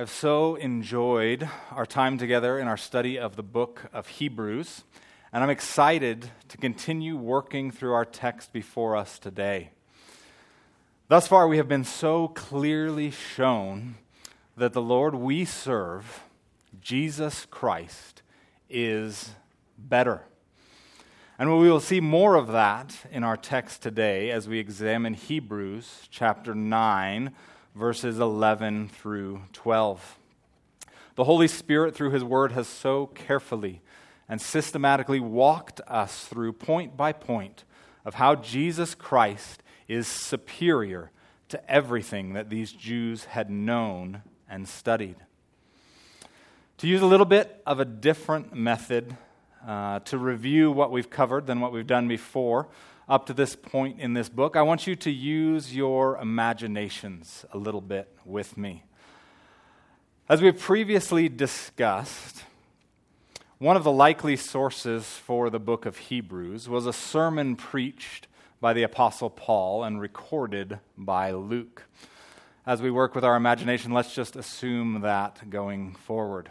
I've so enjoyed our time together in our study of the book of Hebrews, and I'm excited to continue working through our text before us today. Thus far, we have been so clearly shown that the Lord we serve, Jesus Christ, is better. And we will see more of that in our text today as we examine Hebrews chapter 9, verses 11 through 12. The Holy Spirit, through His Word, has so carefully and systematically walked us through point by point of how Jesus Christ is superior to everything that these Jews had known and studied. To use a little bit of a different method uh, to review what we've covered than what we've done before up to this point in this book, I want you to use your imaginations a little bit with me. As we've previously discussed, one of the likely sources for the book of Hebrews was a sermon preached by the Apostle Paul and recorded by Luke. As we work with our imagination, let's just assume that going forward.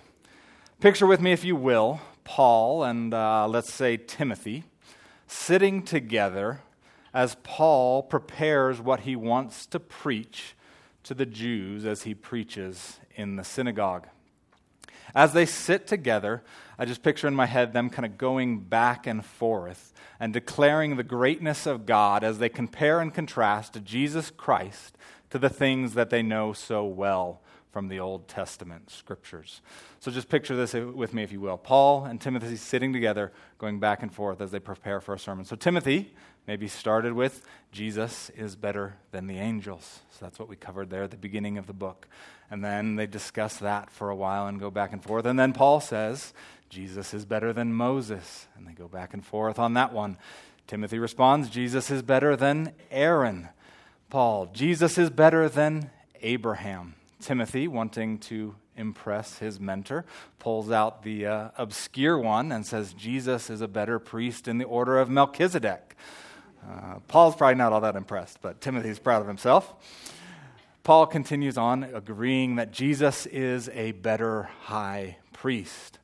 Picture with me, if you will, Paul and uh, let's say Timothy sitting together as Paul prepares what he wants to preach to the Jews as he preaches in the synagogue. As they sit together, I just picture in my head them kind of going back and forth and declaring the greatness of God as they compare and contrast Jesus Christ to the things that they know so well from the Old Testament scriptures. So just picture this with me, if you will. Paul and Timothy sitting together, going back and forth as they prepare for a sermon. So Timothy maybe started with Jesus is better than the angels. So that's what we covered there at the beginning of the book. And then they discuss that for a while and go back and forth. And then Paul says, Jesus is better than Moses. And they go back and forth on that one. Timothy responds, Jesus is better than Aaron. Paul, Jesus is better than Abraham. Timothy, wanting to impress his mentor, pulls out the uh, obscure one and says, Jesus is a better priest in the order of Melchizedek. Uh, Paul's probably not all that impressed, but Timothy's proud of himself. Paul continues on, agreeing that Jesus is a better high priest.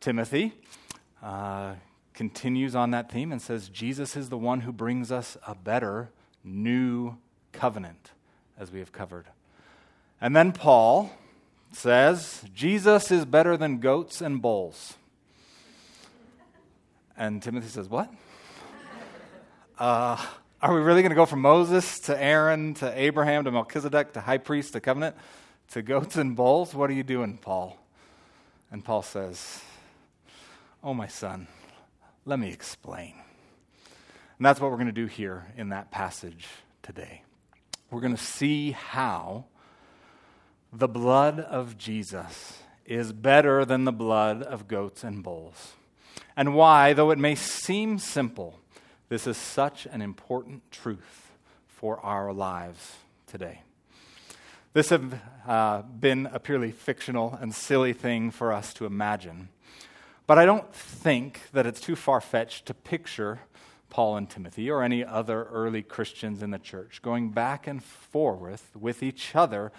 Timothy uh, continues on that theme and says, Jesus is the one who brings us a better new covenant, as we have covered. And then Paul says, Jesus is better than goats and bulls. And Timothy says, What? Uh, are we really going to go from Moses to Aaron to Abraham to Melchizedek to high priest to covenant to goats and bulls? What are you doing, Paul? And Paul says, Oh, my son, let me explain. And that's what we're going to do here in that passage today. We're going to see how the blood of Jesus is better than the blood of goats and bulls. And why, though it may seem simple, this is such an important truth for our lives today. This has uh, been a purely fictional and silly thing for us to imagine. But I don't think that it's too far fetched to picture Paul and Timothy or any other early Christians in the church going back and forth with each other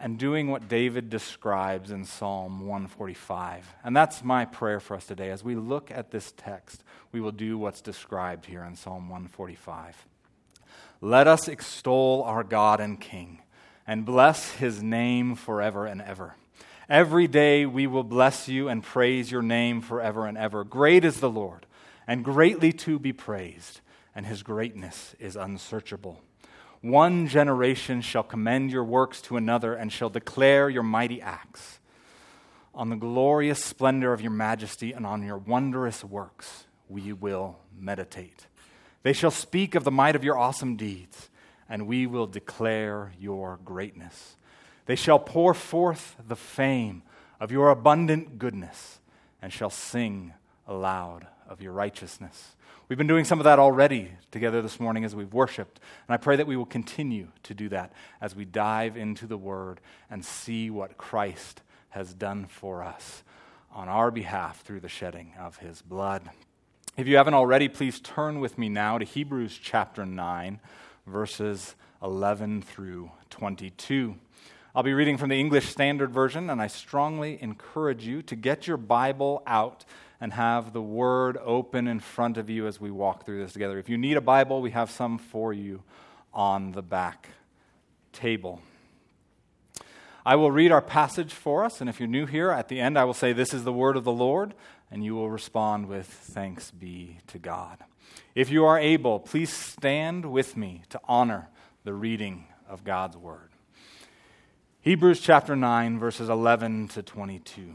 and doing what David describes in Psalm 145. And that's my prayer for us today. As we look at this text, we will do what's described here in Psalm 145. Let us extol our God and King and bless his name forever and ever. Every day we will bless you and praise your name forever and ever. Great is the Lord, and greatly to be praised, and his greatness is unsearchable. One generation shall commend your works to another and shall declare your mighty acts. On the glorious splendor of your majesty and on your wondrous works we will meditate. They shall speak of the might of your awesome deeds, and we will declare your greatness. They shall pour forth the fame of your abundant goodness and shall sing aloud of your righteousness. We've been doing some of that already together this morning as we've worshiped. And I pray that we will continue to do that as we dive into the Word and see what Christ has done for us on our behalf through the shedding of His blood. If you haven't already, please turn with me now to Hebrews chapter 9, verses 11 through 22. I'll be reading from the English Standard Version, and I strongly encourage you to get your Bible out and have the Word open in front of you as we walk through this together. If you need a Bible, we have some for you on the back table. I will read our passage for us, and if you're new here, at the end I will say, This is the word of the Lord, and you will respond with, Thanks be to God. If you are able, please stand with me to honor the reading of God's word. Hebrews chapter 9, verses 11 to 22.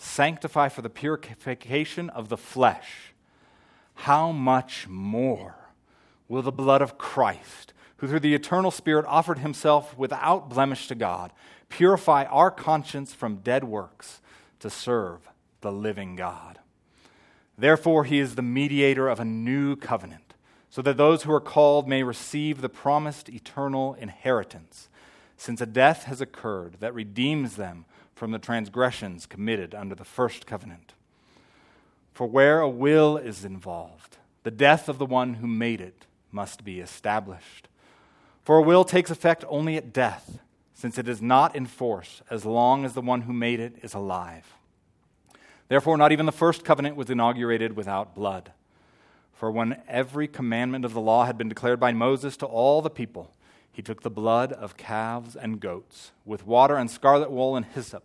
sanctify for the purification of the flesh, how much more will the blood of Christ, who through the eternal Spirit offered himself without blemish to God, purify our conscience from dead works to serve the living God? Therefore, he is the mediator of a new covenant so that those who are called may receive the promised eternal inheritance, since a death has occurred that redeems them from the transgressions committed under the first covenant. For where a will is involved, the death of the one who made it must be established. For a will takes effect only at death, since it is not in force as long as the one who made it is alive. Therefore, not even the first covenant was inaugurated without blood. For when every commandment of the law had been declared by Moses to all the people, he took the blood of calves and goats with water and scarlet wool and hyssop,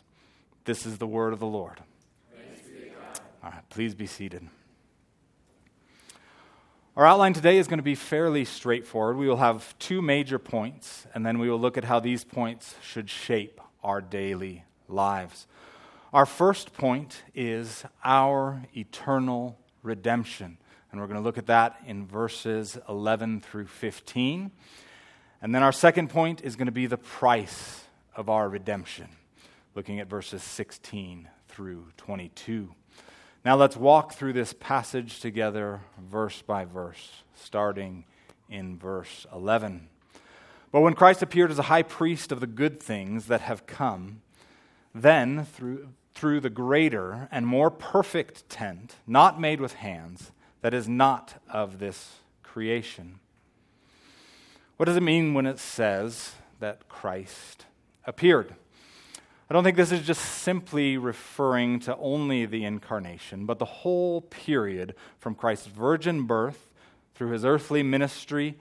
This is the word of the Lord. All right, please be seated. Our outline today is going to be fairly straightforward. We will have two major points, and then we will look at how these points should shape our daily lives. Our first point is our eternal redemption. And we're going to look at that in verses 11 through 15. And then our second point is going to be the price of our redemption, looking at verses 16 through 22. Now let's walk through this passage together, verse by verse, starting in verse 11. But when Christ appeared as a high priest of the good things that have come, then through through the greater and more perfect tent, not made with hands, that is not of this creation. What does it mean when it says that Christ appeared? I don't think this is just simply referring to only the incarnation, but the whole period from Christ's virgin birth through his earthly ministry,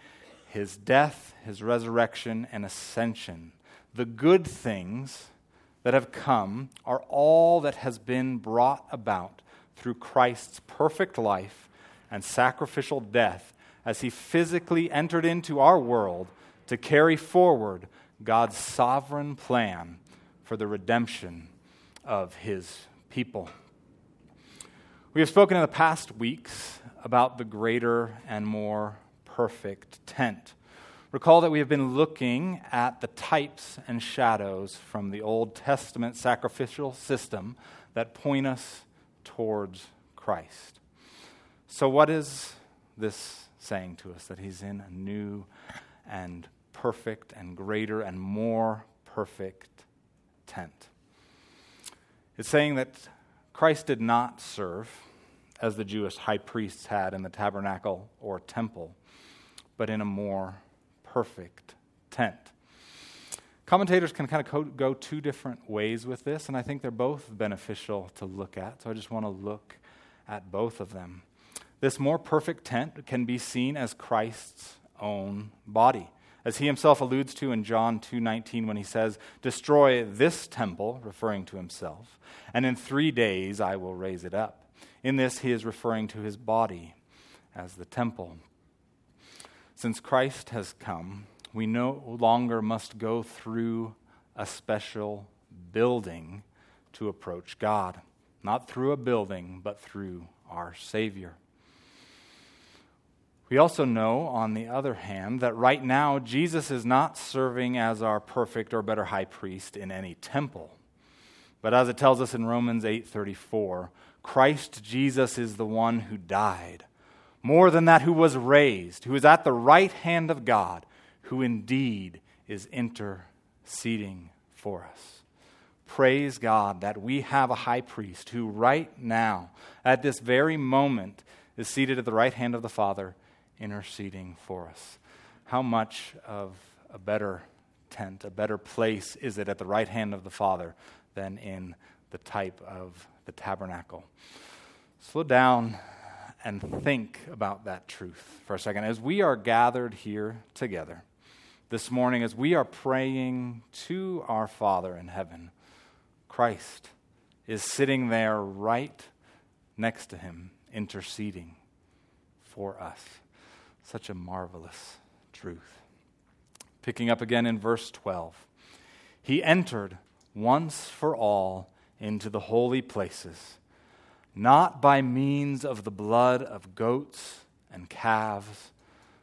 his death, his resurrection, and ascension. The good things that have come are all that has been brought about through Christ's perfect life and sacrificial death as he physically entered into our world to carry forward God's sovereign plan for the redemption of his people. We have spoken in the past weeks about the greater and more perfect tent. Recall that we have been looking at the types and shadows from the Old Testament sacrificial system that point us towards Christ. So, what is this saying to us? That He's in a new and perfect and greater and more perfect tent. It's saying that Christ did not serve as the Jewish high priests had in the tabernacle or temple, but in a more perfect tent. Commentators can kind of go two different ways with this, and I think they're both beneficial to look at. So I just want to look at both of them. This more perfect tent can be seen as Christ's own body, as he himself alludes to in John 2:19 when he says, "Destroy this temple," referring to himself, "and in 3 days I will raise it up." In this he is referring to his body as the temple. Since Christ has come, we no longer must go through a special building to approach God. Not through a building, but through our Savior. We also know, on the other hand, that right now Jesus is not serving as our perfect or better high priest in any temple. But as it tells us in Romans 8:34, Christ Jesus is the one who died, more than that who was raised, who is at the right hand of God, who indeed is interceding for us. Praise God that we have a high priest who right now, at this very moment, is seated at the right hand of the Father interceding for us. How much of a better tent, a better place is it at the right hand of the Father than in the type of the tabernacle? Slow down and think about that truth for a second. As we are gathered here together this morning, as we are praying to our Father in heaven, Christ is sitting there right next to him, interceding for us. Such a marvelous truth. Picking up again in verse 12. He entered once for all into the holy places, not by means of the blood of goats and calves,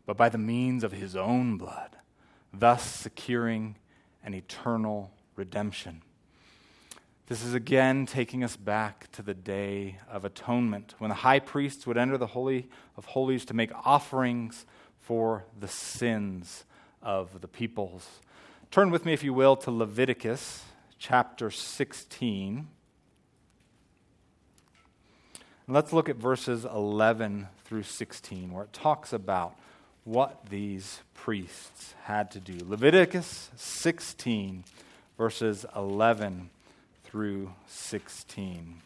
but by the means of his own blood, thus securing an eternal redemption. This is again taking us back to the day of atonement, when the high priests would enter the Holy of Holies to make offerings for the sins of the peoples. Turn with me, if you will, to Leviticus chapter 16. And let's look at verses 11 through 16, where it talks about what these priests had to do. Leviticus 16, verses 11 through 16.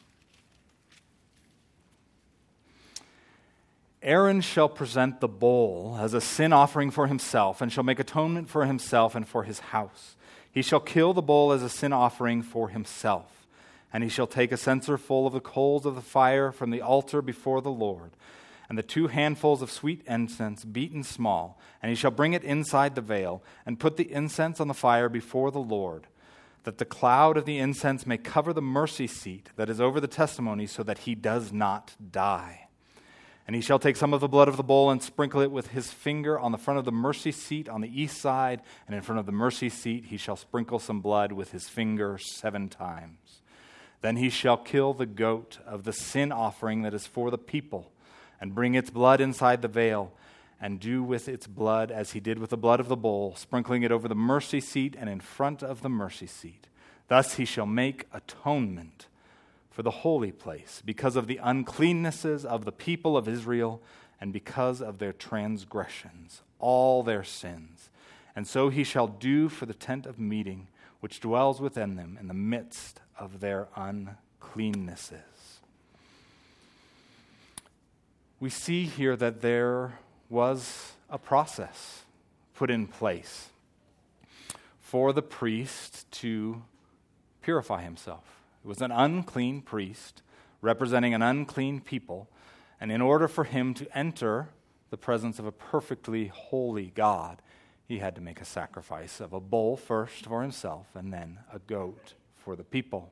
Aaron shall present the bull as a sin offering for himself, and shall make atonement for himself and for his house. He shall kill the bull as a sin offering for himself, and he shall take a censer full of the coals of the fire from the altar before the Lord, and the two handfuls of sweet incense beaten small, and he shall bring it inside the veil, and put the incense on the fire before the Lord that the cloud of the incense may cover the mercy seat that is over the testimony, so that he does not die. And he shall take some of the blood of the bull and sprinkle it with his finger on the front of the mercy seat on the east side, and in front of the mercy seat he shall sprinkle some blood with his finger seven times. Then he shall kill the goat of the sin offering that is for the people, and bring its blood inside the veil and do with its blood as he did with the blood of the bull, sprinkling it over the mercy seat and in front of the mercy seat. Thus he shall make atonement for the holy place because of the uncleannesses of the people of Israel and because of their transgressions, all their sins. And so he shall do for the tent of meeting, which dwells within them in the midst of their uncleannesses. We see here that there was a process put in place for the priest to purify himself. It was an unclean priest representing an unclean people, and in order for him to enter the presence of a perfectly holy God, he had to make a sacrifice of a bull first for himself and then a goat for the people.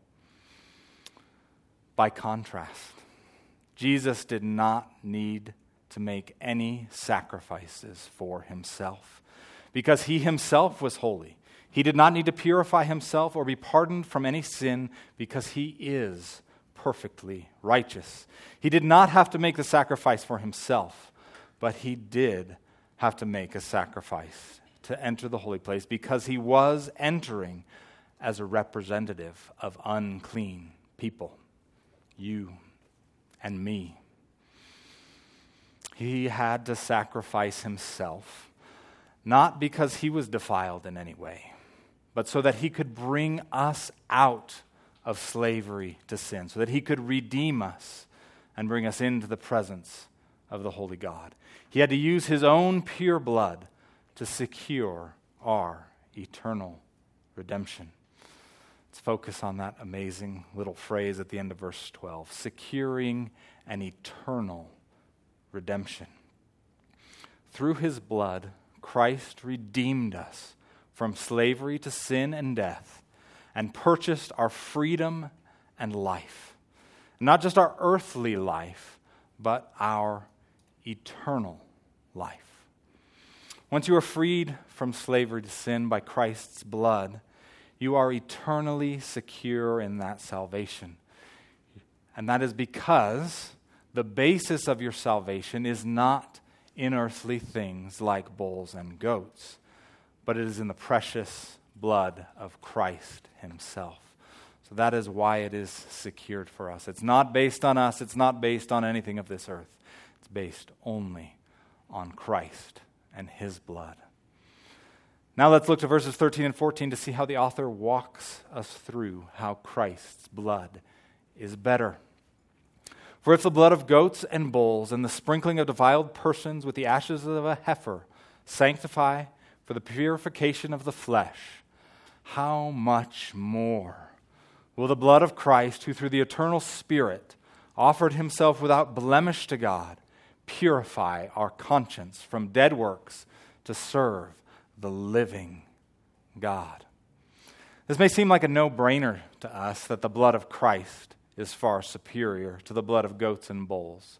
By contrast, Jesus did not need to make any sacrifices for himself because he himself was holy. He did not need to purify himself or be pardoned from any sin because he is perfectly righteous. He did not have to make the sacrifice for himself, but he did have to make a sacrifice to enter the holy place because he was entering as a representative of unclean people, you and me. He had to sacrifice himself, not because he was defiled in any way, but so that he could bring us out of slavery to sin, so that he could redeem us and bring us into the presence of the Holy God. He had to use his own pure blood to secure our eternal redemption. Let's focus on that amazing little phrase at the end of verse 12 securing an eternal redemption. Through his blood, Christ redeemed us from slavery to sin and death and purchased our freedom and life. Not just our earthly life, but our eternal life. Once you are freed from slavery to sin by Christ's blood, you are eternally secure in that salvation. And that is because the basis of your salvation is not in earthly things like bulls and goats, but it is in the precious blood of Christ Himself. So that is why it is secured for us. It's not based on us, it's not based on anything of this earth. It's based only on Christ and His blood. Now let's look to verses 13 and 14 to see how the author walks us through how Christ's blood is better. For if the blood of goats and bulls and the sprinkling of defiled persons with the ashes of a heifer sanctify for the purification of the flesh, how much more will the blood of Christ, who through the eternal Spirit offered himself without blemish to God, purify our conscience from dead works to serve the living God. This may seem like a no brainer to us that the blood of Christ is far superior to the blood of goats and bulls.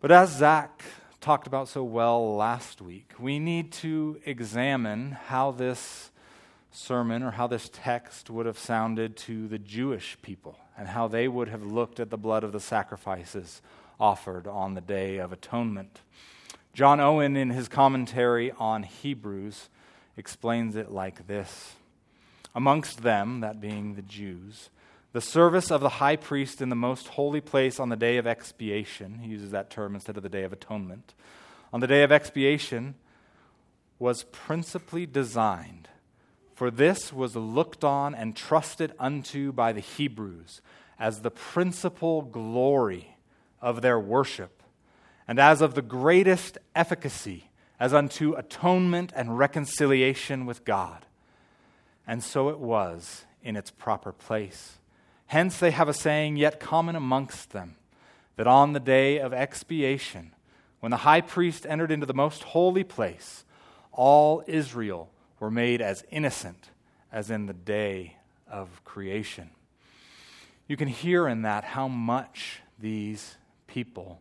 But as Zach talked about so well last week, we need to examine how this sermon or how this text would have sounded to the Jewish people and how they would have looked at the blood of the sacrifices offered on the Day of Atonement. John Owen, in his commentary on Hebrews, explains it like this Amongst them, that being the Jews, the service of the high priest in the most holy place on the day of expiation, he uses that term instead of the day of atonement, on the day of expiation was principally designed. For this was looked on and trusted unto by the Hebrews as the principal glory of their worship and as of the greatest efficacy, as unto atonement and reconciliation with God. And so it was in its proper place. Hence they have a saying yet common amongst them that on the day of expiation, when the high priest entered into the most holy place, all Israel were made as innocent as in the day of creation. You can hear in that how much these people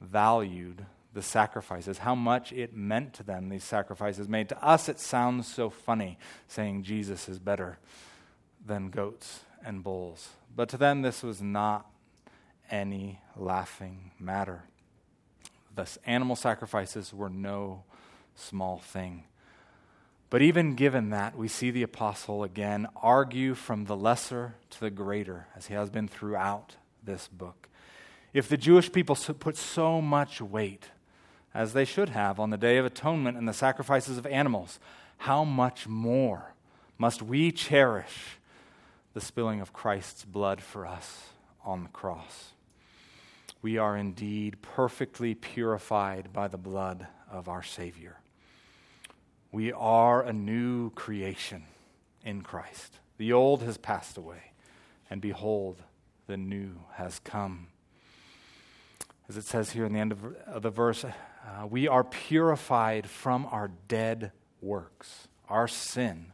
valued the sacrifices, how much it meant to them, these sacrifices made. To us, it sounds so funny saying Jesus is better than goats and bulls. But to them, this was not any laughing matter. Thus, animal sacrifices were no small thing. But even given that, we see the apostle again argue from the lesser to the greater, as he has been throughout this book. If the Jewish people put so much weight, as they should have, on the Day of Atonement and the sacrifices of animals, how much more must we cherish the spilling of Christ's blood for us on the cross? We are indeed perfectly purified by the blood of our Savior. We are a new creation in Christ. The old has passed away, and behold, the new has come as it says here in the end of, the verse, uh, we are purified from our dead works, our sin,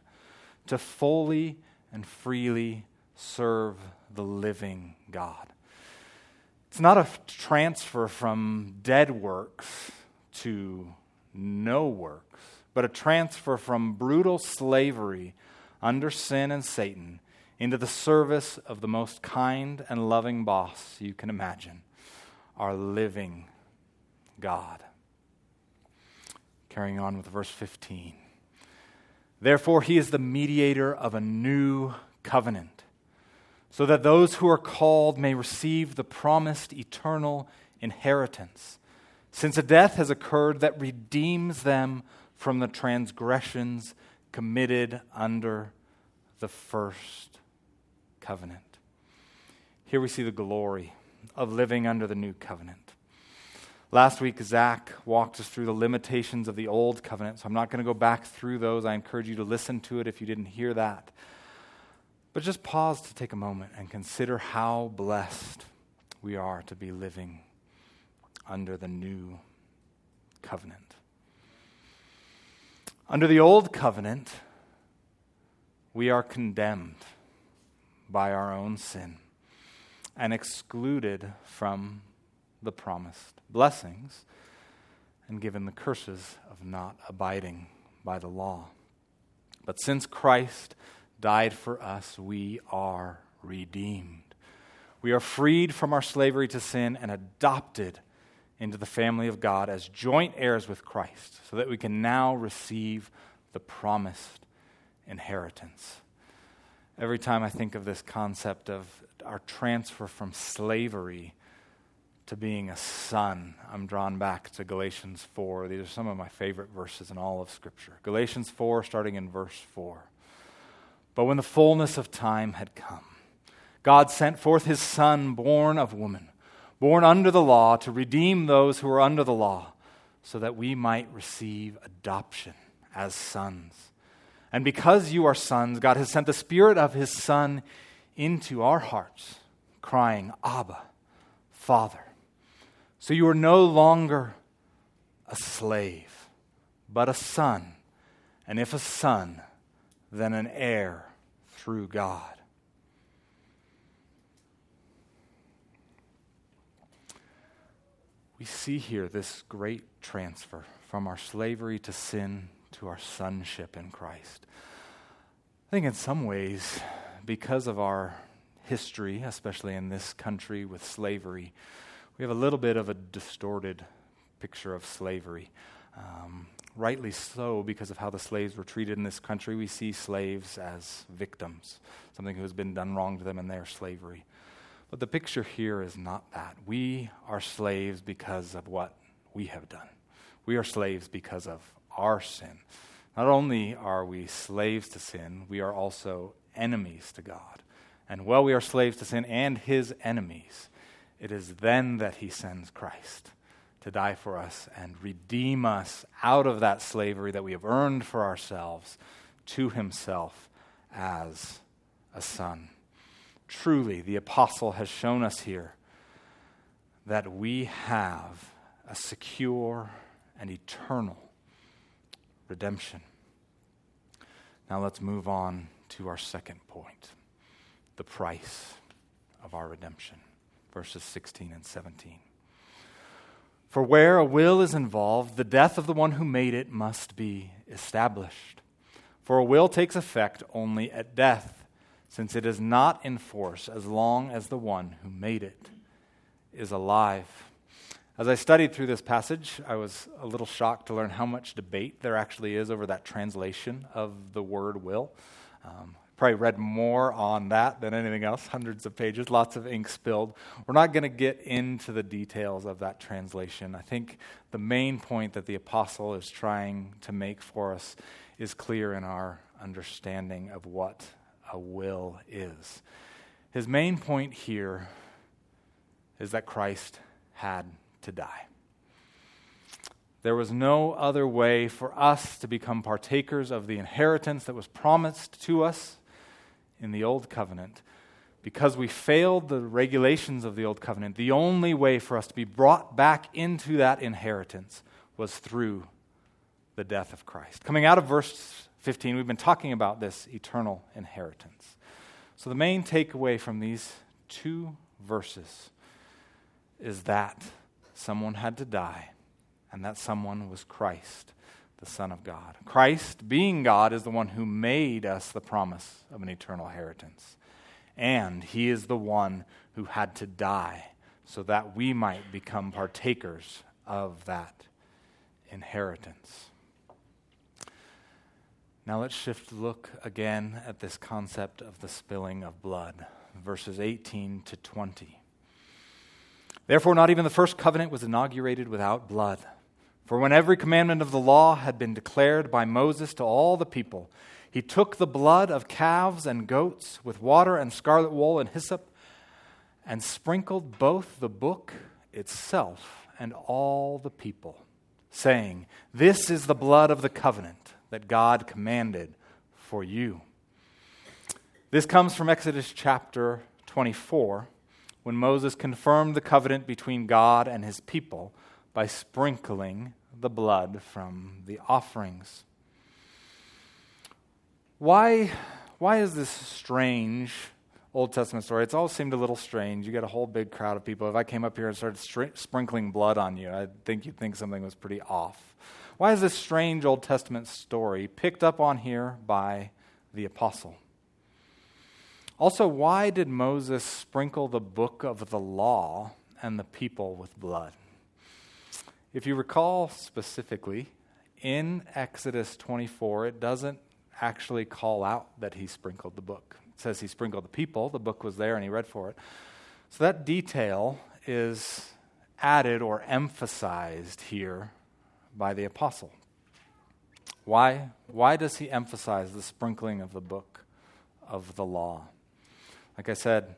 to fully and freely serve the living God. It's not a transfer from dead works to no works, but a transfer from brutal slavery under sin and Satan into the service of the most kind and loving boss you can imagine our living God. Carrying on with verse 15. Therefore, he is the mediator of a new covenant, so that those who are called may receive the promised eternal inheritance, since a death has occurred that redeems them from the transgressions committed under the first covenant. Here we see the glory of living under the new covenant. Last week, Zach walked us through the limitations of the old covenant, so I'm not going to go back through those. I encourage you to listen to it if you didn't hear that. But just pause to take a moment and consider how blessed we are to be living under the new covenant. Under the old covenant, we are condemned by our own sin and excluded from the promised blessings and given the curses of not abiding by the law. But since Christ died for us, we are redeemed. We are freed from our slavery to sin and adopted into the family of God as joint heirs with Christ, so that we can now receive the promised inheritance. Every time I think of this concept of our transfer from slavery to being a son, I'm drawn back to Galatians 4. These are some of my favorite verses in all of Scripture. Galatians 4, starting in verse 4. But when the fullness of time had come, God sent forth his Son, born of woman, born under the law, to redeem those who were under the law, so that we might receive adoption as sons. And because you are sons, God has sent the Spirit of his Son into our hearts, crying, Abba, Father. So you are no longer a slave, but a son. And if a son, then an heir through God. We see here this great transfer from our slavery to sin to our sonship in Christ. I think in some ways, because of our history, especially in this country with slavery, we have a little bit of a distorted picture of slavery. Um, rightly so, because of how the slaves were treated in this country. We see slaves as victims, something who has been done wrong to them in their slavery. But the picture here is not that. We are slaves because of what we have done. We are slaves because of our sin. Not only are we slaves to sin, we are also enemies to God. And while we are slaves to sin and his enemies, it is then that he sends Christ to die for us and redeem us out of that slavery that we have earned for ourselves to himself as a son. Truly, the apostle has shown us here that we have a secure and eternal redemption. Now let's move on to our second point the price of our redemption verses 16 and 17. For where a will is involved, the death of the one who made it must be established. For a will takes effect only at death, since it is not in force as long as the one who made it is alive. As I studied through this passage, I was a little shocked to learn how much debate there actually is over that translation of the word will. Um, Probably read more on that than anything else, hundreds of pages, lots of ink spilled. We're not going to get into the details of that translation. I think the main point that the apostle is trying to make for us is clear in our understanding of what a will is. His main point here is that Christ had to die. There was no other way for us to become partakers of the inheritance that was promised to us in the Old Covenant, because we failed the regulations of the Old Covenant, the only way for us to be brought back into that inheritance was through the death of Christ. Coming out of verse 15, we've been talking about this eternal inheritance. So, the main takeaway from these two verses is that someone had to die, and that someone was Christ the Son of God. Christ, being God, is the one who made us the promise of an eternal inheritance. And he is the one who had to die so that we might become partakers of that inheritance. Now let's shift look again at this concept of the spilling of blood, verses 18 to 20. Therefore, not even the first covenant was inaugurated without blood. For when every commandment of the law had been declared by Moses to all the people, he took the blood of calves and goats with water and scarlet wool and hyssop and sprinkled both the book itself and all the people, saying, This is the blood of the covenant that God commanded for you. This comes from Exodus chapter 24, when Moses confirmed the covenant between God and his people by sprinkling the blood from the offerings. Why, why is this strange Old Testament story? It's all seemed a little strange. You get a whole big crowd of people. If I came up here and started str- sprinkling blood on you, I think you'd think something was pretty off. Why is this strange Old Testament story picked up on here by the apostle? Also, why did Moses sprinkle the book of the law and the people with blood? If you recall specifically, in Exodus 24, it doesn't actually call out that he sprinkled the book. It says he sprinkled the people, the book was there, and he read for it. So that detail is added or emphasized here by the apostle. Why? Why does he emphasize the sprinkling of the book of the law? Like I said,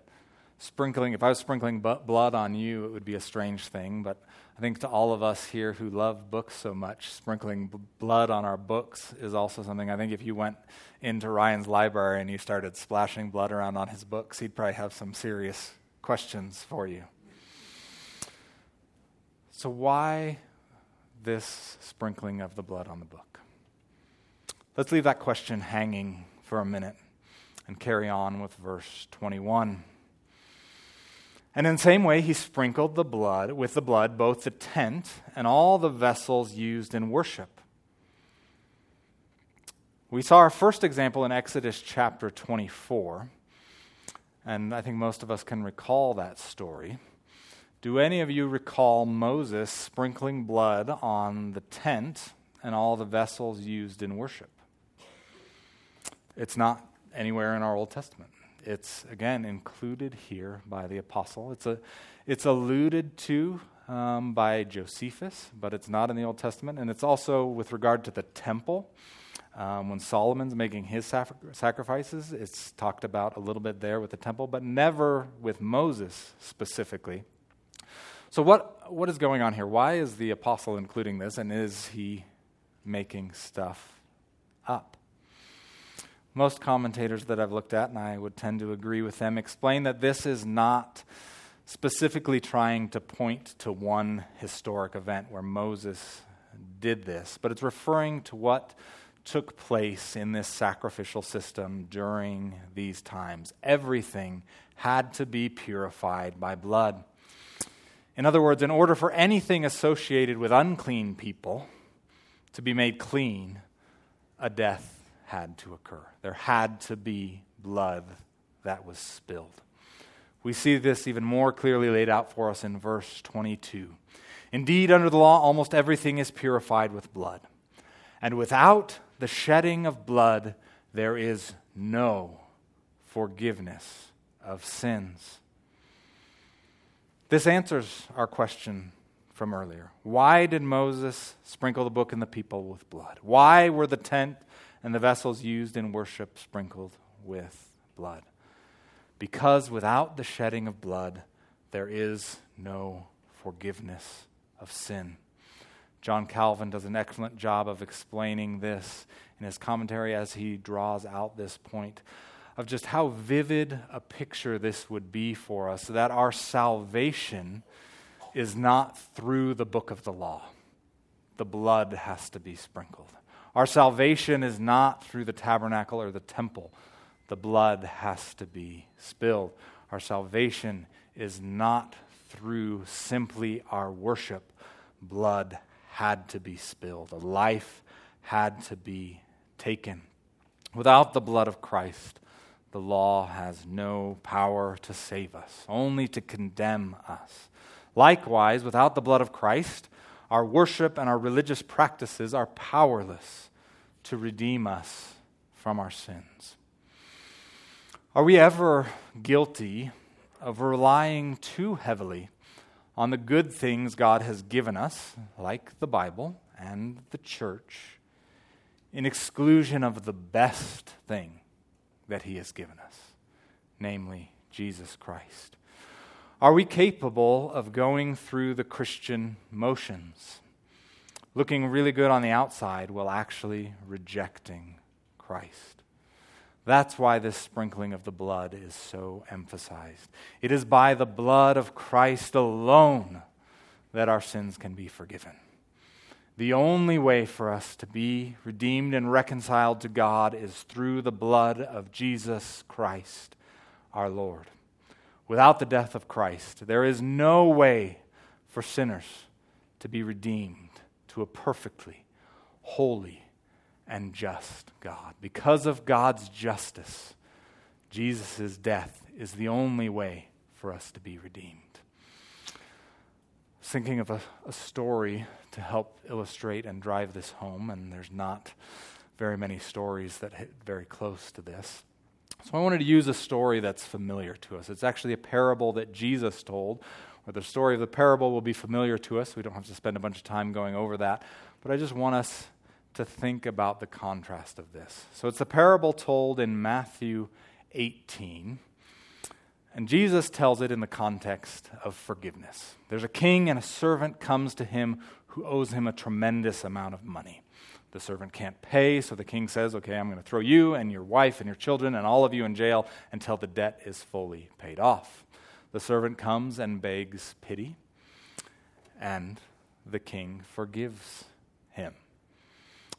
sprinkling, if I was sprinkling blood on you, it would be a strange thing, but I think to all of us here who love books so much, sprinkling b- blood on our books is also something. I think if you went into Ryan's library and you started splashing blood around on his books, he'd probably have some serious questions for you. So, why this sprinkling of the blood on the book? Let's leave that question hanging for a minute and carry on with verse 21. And in the same way, he sprinkled the blood with the blood both the tent and all the vessels used in worship. We saw our first example in Exodus chapter 24, and I think most of us can recall that story. Do any of you recall Moses sprinkling blood on the tent and all the vessels used in worship? It's not anywhere in our Old Testament. It's, again, included here by the apostle. It's, a, it's alluded to um, by Josephus, but it's not in the Old Testament. And it's also with regard to the temple. Um, when Solomon's making his sacrifices, it's talked about a little bit there with the temple, but never with Moses specifically. So, what, what is going on here? Why is the apostle including this, and is he making stuff up? Most commentators that I've looked at, and I would tend to agree with them, explain that this is not specifically trying to point to one historic event where Moses did this, but it's referring to what took place in this sacrificial system during these times. Everything had to be purified by blood. In other words, in order for anything associated with unclean people to be made clean, a death had to occur. There had to be blood that was spilled. We see this even more clearly laid out for us in verse 22. Indeed, under the law, almost everything is purified with blood. And without the shedding of blood, there is no forgiveness of sins. This answers our question from earlier. Why did Moses sprinkle the book and the people with blood? Why were the tent and the vessels used in worship sprinkled with blood. Because without the shedding of blood, there is no forgiveness of sin. John Calvin does an excellent job of explaining this in his commentary as he draws out this point of just how vivid a picture this would be for us that our salvation is not through the book of the law. The blood has to be sprinkled. Our salvation is not through the tabernacle or the temple. The blood has to be spilled. Our salvation is not through simply our worship. Blood had to be spilled. A life had to be taken. Without the blood of Christ, the law has no power to save us, only to condemn us. Likewise, without the blood of Christ, our worship and our religious practices are powerless to redeem us from our sins. Are we ever guilty of relying too heavily on the good things God has given us, like the Bible and the church, in exclusion of the best thing that He has given us, namely Jesus Christ? Are we capable of going through the Christian motions, looking really good on the outside while actually rejecting Christ? That's why this sprinkling of the blood is so emphasized. It is by the blood of Christ alone that our sins can be forgiven. The only way for us to be redeemed and reconciled to God is through the blood of Jesus Christ, our Lord. Without the death of Christ, there is no way for sinners to be redeemed to a perfectly holy and just God. Because of God's justice, Jesus' death is the only way for us to be redeemed. Thinking of a, a story to help illustrate and drive this home, and there's not very many stories that hit very close to this. So I wanted to use a story that's familiar to us. It's actually a parable that Jesus told, where the story of the parable will be familiar to us. We don't have to spend a bunch of time going over that. But I just want us to think about the contrast of this. So it's a parable told in Matthew 18. And Jesus tells it in the context of forgiveness. There's a king, and a servant comes to him who owes him a tremendous amount of money. The servant can't pay, so the king says, Okay, I'm going to throw you and your wife and your children and all of you in jail until the debt is fully paid off. The servant comes and begs pity, and the king forgives him.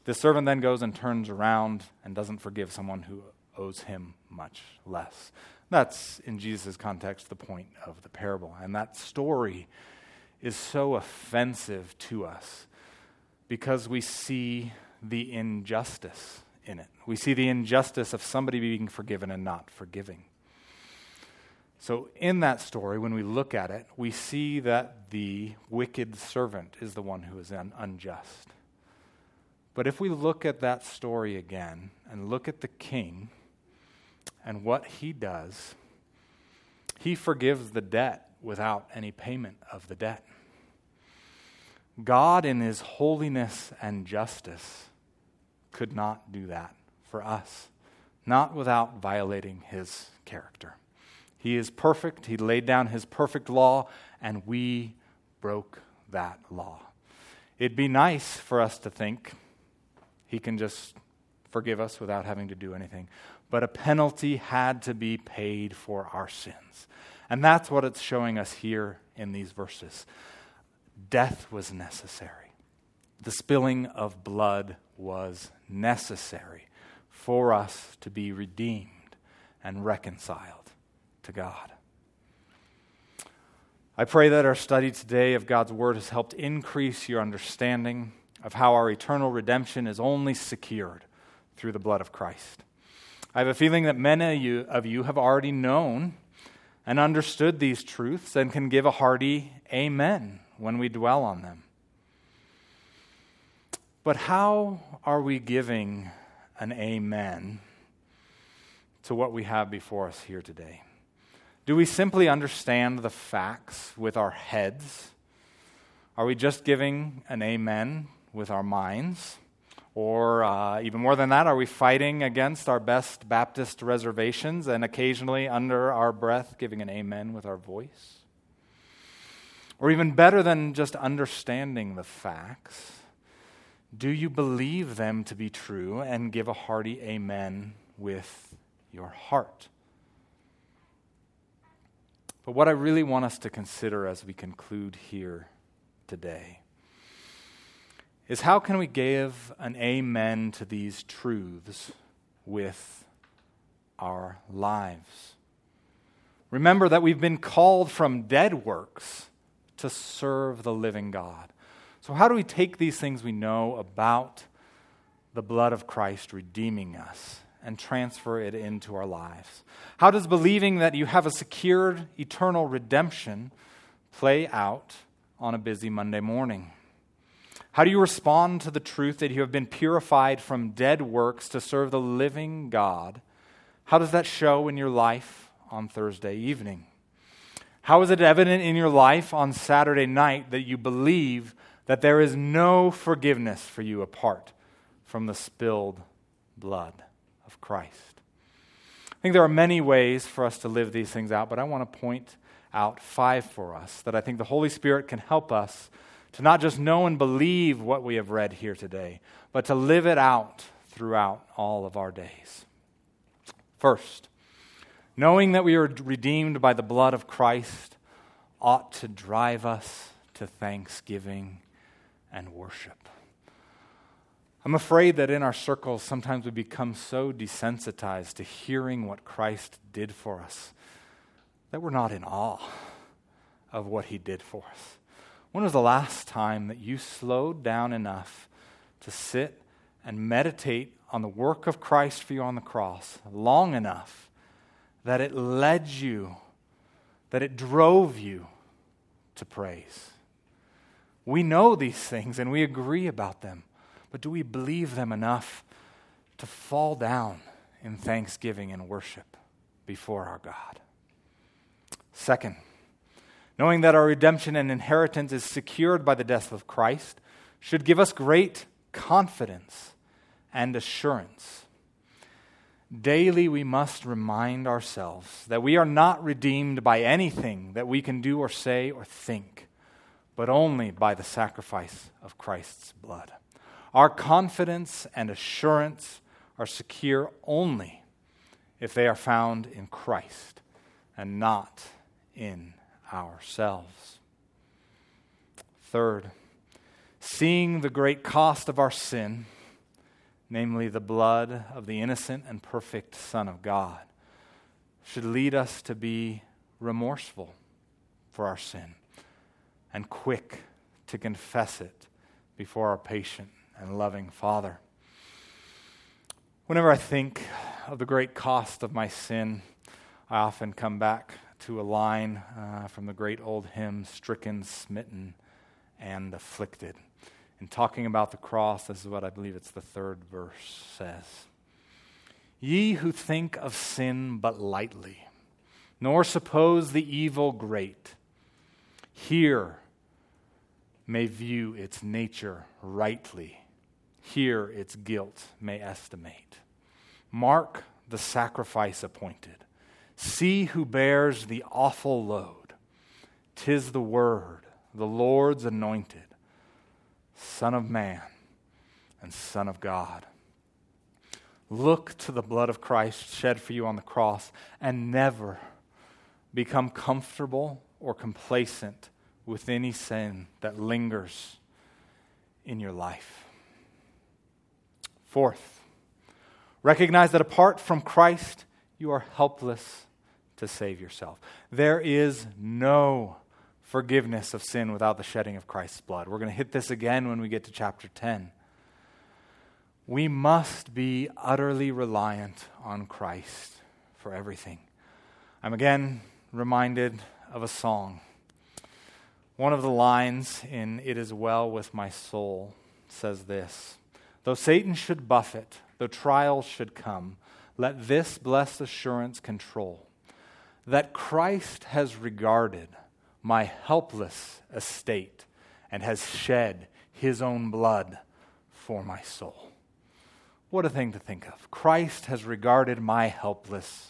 The servant then goes and turns around and doesn't forgive someone who owes him much less. That's, in Jesus' context, the point of the parable. And that story is so offensive to us because we see the injustice in it. We see the injustice of somebody being forgiven and not forgiving. So, in that story, when we look at it, we see that the wicked servant is the one who is un- unjust. But if we look at that story again and look at the king and what he does, he forgives the debt without any payment of the debt. God, in his holiness and justice, could not do that for us, not without violating his character. He is perfect. He laid down his perfect law, and we broke that law. It'd be nice for us to think he can just forgive us without having to do anything. But a penalty had to be paid for our sins. And that's what it's showing us here in these verses death was necessary. The spilling of blood was necessary for us to be redeemed and reconciled to God. I pray that our study today of God's Word has helped increase your understanding of how our eternal redemption is only secured through the blood of Christ. I have a feeling that many of you have already known and understood these truths and can give a hearty amen when we dwell on them. But how are we giving an amen to what we have before us here today? Do we simply understand the facts with our heads? Are we just giving an amen with our minds? Or uh, even more than that, are we fighting against our best Baptist reservations and occasionally under our breath giving an amen with our voice? Or even better than just understanding the facts, do you believe them to be true and give a hearty amen with your heart? But what I really want us to consider as we conclude here today is how can we give an amen to these truths with our lives? Remember that we've been called from dead works to serve the living God. So, how do we take these things we know about the blood of Christ redeeming us and transfer it into our lives? How does believing that you have a secured eternal redemption play out on a busy Monday morning? How do you respond to the truth that you have been purified from dead works to serve the living God? How does that show in your life on Thursday evening? How is it evident in your life on Saturday night that you believe that there is no forgiveness for you apart from the spilled blood of Christ? I think there are many ways for us to live these things out, but I want to point out five for us that I think the Holy Spirit can help us to not just know and believe what we have read here today, but to live it out throughout all of our days. First, knowing that we are redeemed by the blood of Christ ought to drive us to thanksgiving and worship. I'm afraid that in our circles, sometimes we become so desensitized to hearing what Christ did for us that we're not in awe of what he did for us. When was the last time that you slowed down enough to sit and meditate on the work of Christ for you on the cross long enough that it led you, that it drove you to praise? We know these things and we agree about them, but do we believe them enough to fall down in thanksgiving and worship before our God? Second, knowing that our redemption and inheritance is secured by the death of Christ should give us great confidence and assurance. Daily, we must remind ourselves that we are not redeemed by anything that we can do or say or think, but only by the sacrifice of Christ's blood. Our confidence and assurance are secure only if they are found in Christ and not in ourselves. Third, seeing the great cost of our sin, namely the blood of the innocent and perfect Son of God, should lead us to be remorseful for our sin and quick to confess it before our patient and loving Father. Whenever I think of the great cost of my sin, I often come back to a line uh, from the great old hymn, Stricken, Smitten, and Afflicted. In talking about the cross, this is what I believe it's the third verse says Ye who think of sin but lightly, nor suppose the evil great, here may view its nature rightly, here its guilt may estimate. Mark the sacrifice appointed See who bears the awful load. Tis the Word, the Lord's anointed, Son of Man and Son of God. Look to the blood of Christ shed for you on the cross and never become comfortable or complacent with any sin that lingers in your life. Fourth, recognize that apart from Christ, you are helpless to save yourself. There is no forgiveness of sin without the shedding of Christ's blood. We're going to hit this again when we get to chapter 10. We must be utterly reliant on Christ for everything. I'm again reminded of a song. One of the lines in It Is Well with My Soul says this Though Satan should buffet, though trials should come, let this blessed assurance control that Christ has regarded my helpless estate and has shed his own blood for my soul. What a thing to think of. Christ has regarded my helpless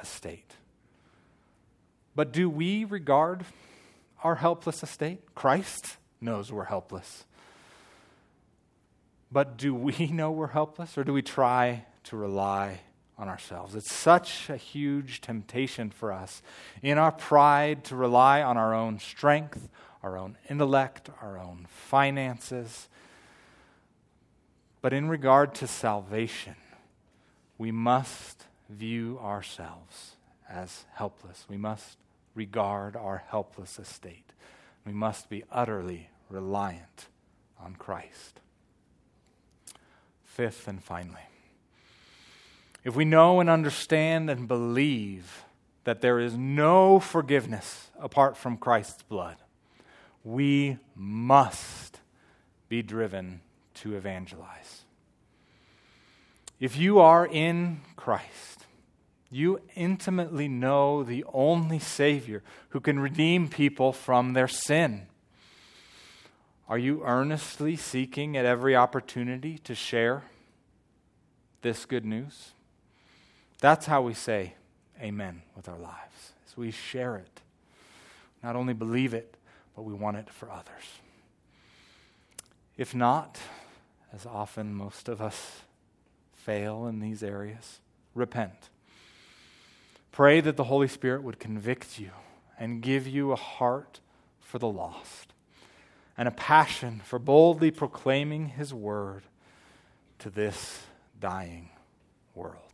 estate. But do we regard our helpless estate? Christ knows we're helpless. But do we know we're helpless, or do we try to rely on ourselves. It's such a huge temptation for us in our pride to rely on our own strength, our own intellect, our own finances. But in regard to salvation, we must view ourselves as helpless. We must regard our helpless estate. We must be utterly reliant on Christ. Fifth and finally, if we know and understand and believe that there is no forgiveness apart from Christ's blood, we must be driven to evangelize. If you are in Christ, you intimately know the only Savior who can redeem people from their sin. Are you earnestly seeking at every opportunity to share this good news? That's how we say amen with our lives, as we share it not only believe it, but we want it for others. If not, as often most of us fail in these areas, repent. Pray that the Holy Spirit would convict you and give you a heart for the lost and a passion for boldly proclaiming His word to this dying world.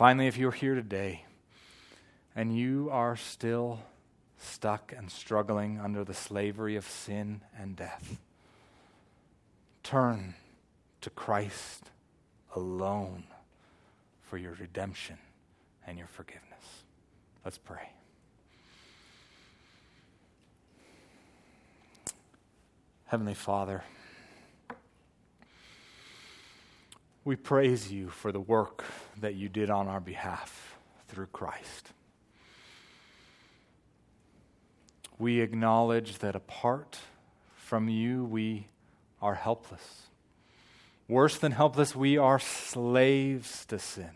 Finally, if you're here today and you are still stuck and struggling under the slavery of sin and death, turn to Christ alone for your redemption and your forgiveness. Let's pray. Heavenly Father, we praise you for the work that you did on our behalf through Christ. We acknowledge that apart from you, we are helpless. Worse than helpless, we are slaves to sin.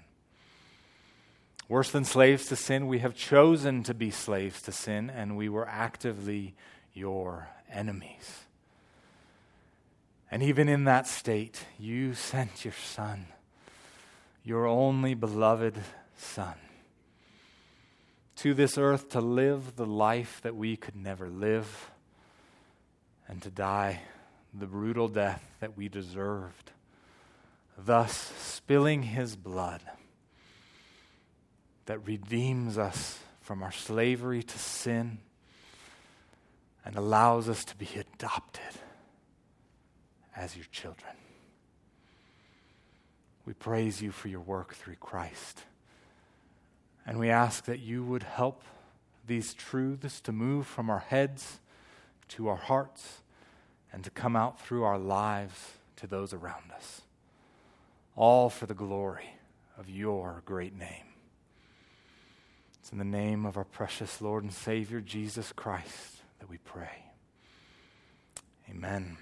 Worse than slaves to sin, we have chosen to be slaves to sin, and we were actively your enemies. And even in that state, you sent your Son, your only beloved Son, to this earth to live the life that we could never live and to die the brutal death that we deserved, thus spilling his blood that redeems us from our slavery to sin and allows us to be adopted as your children. We praise you for your work through Christ. And we ask that you would help these truths to move from our heads to our hearts and to come out through our lives to those around us. All for the glory of your great name. It's in the name of our precious Lord and Savior, Jesus Christ, that we pray. Amen.